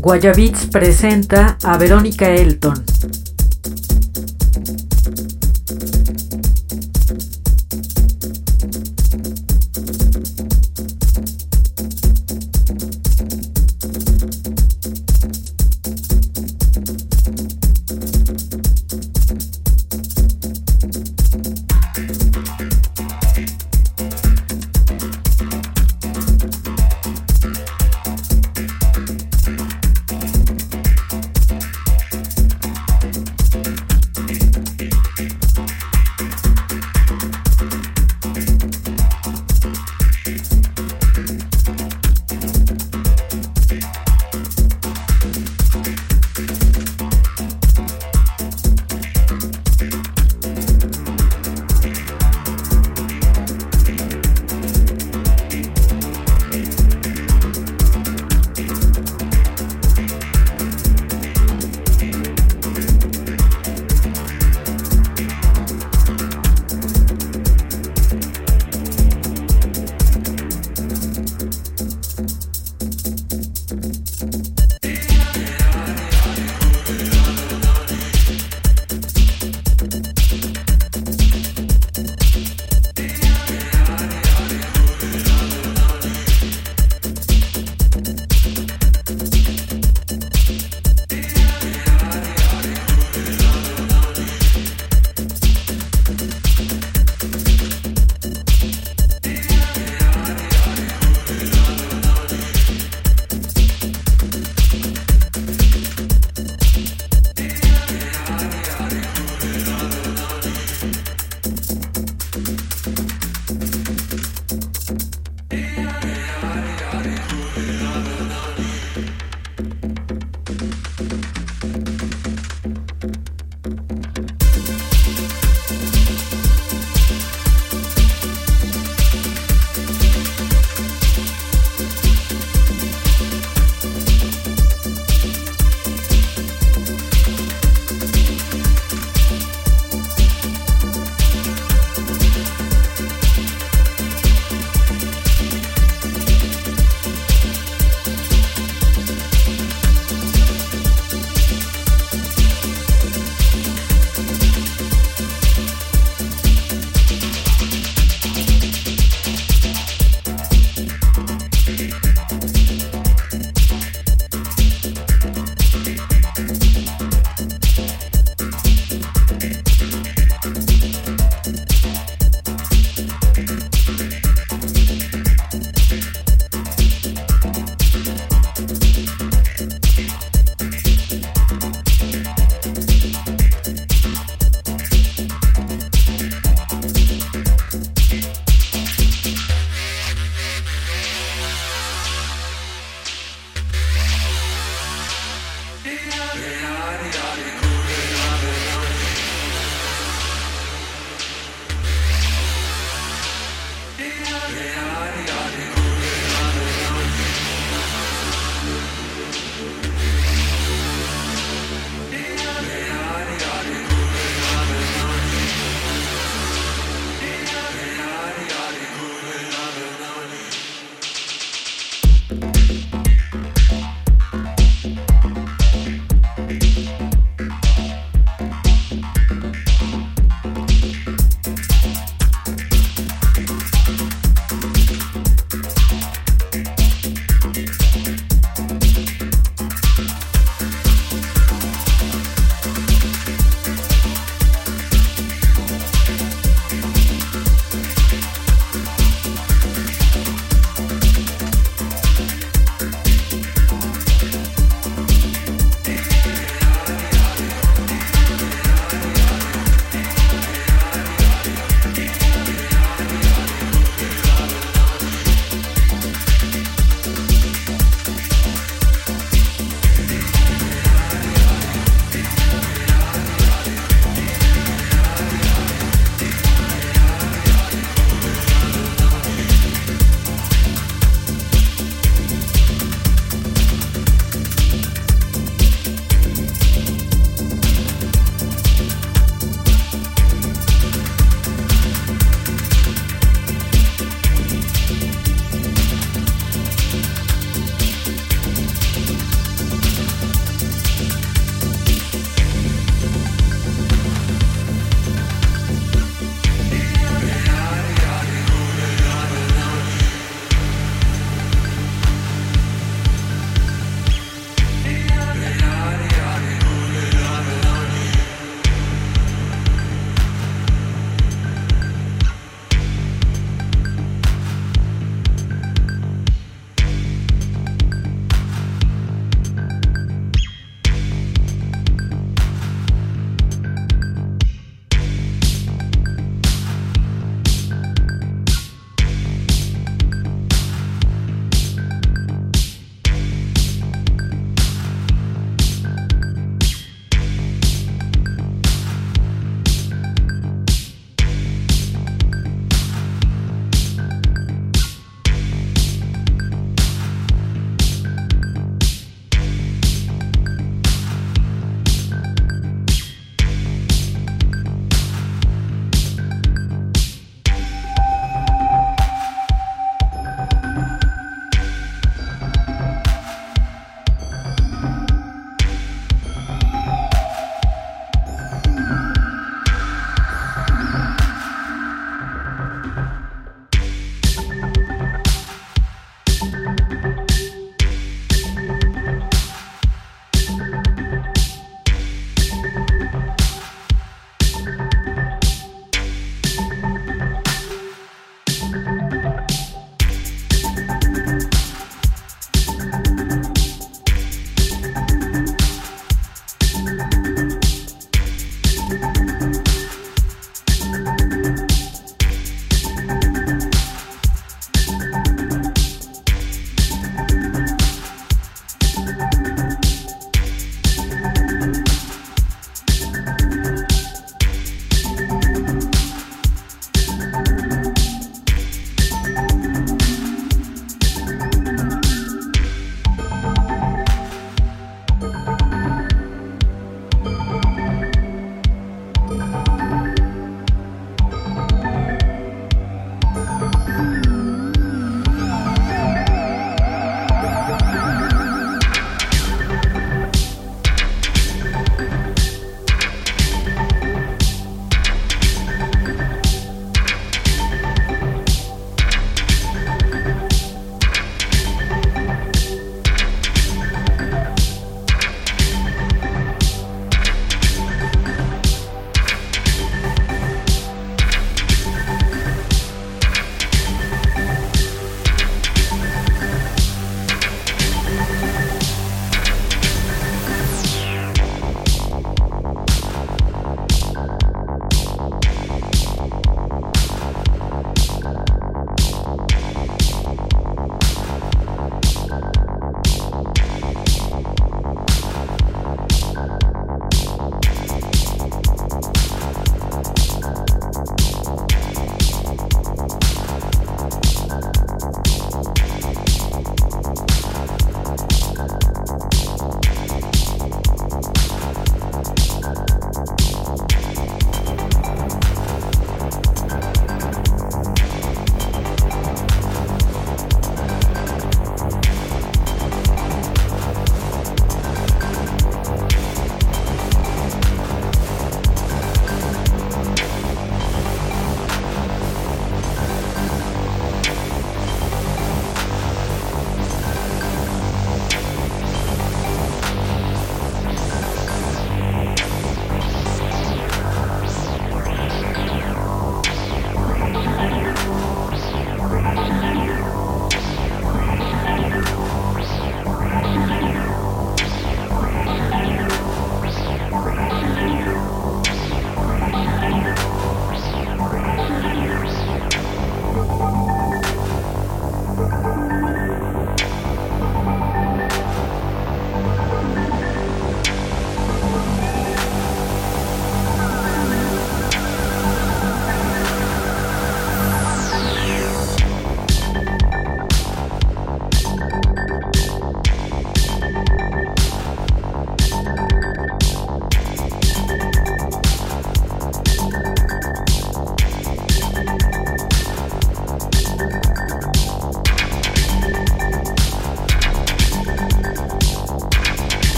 Guayabits presenta a Verónica Elton.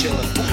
начало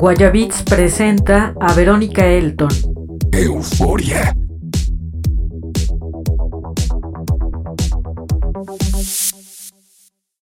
Guayabits presenta a Verónica Elton. Euforia.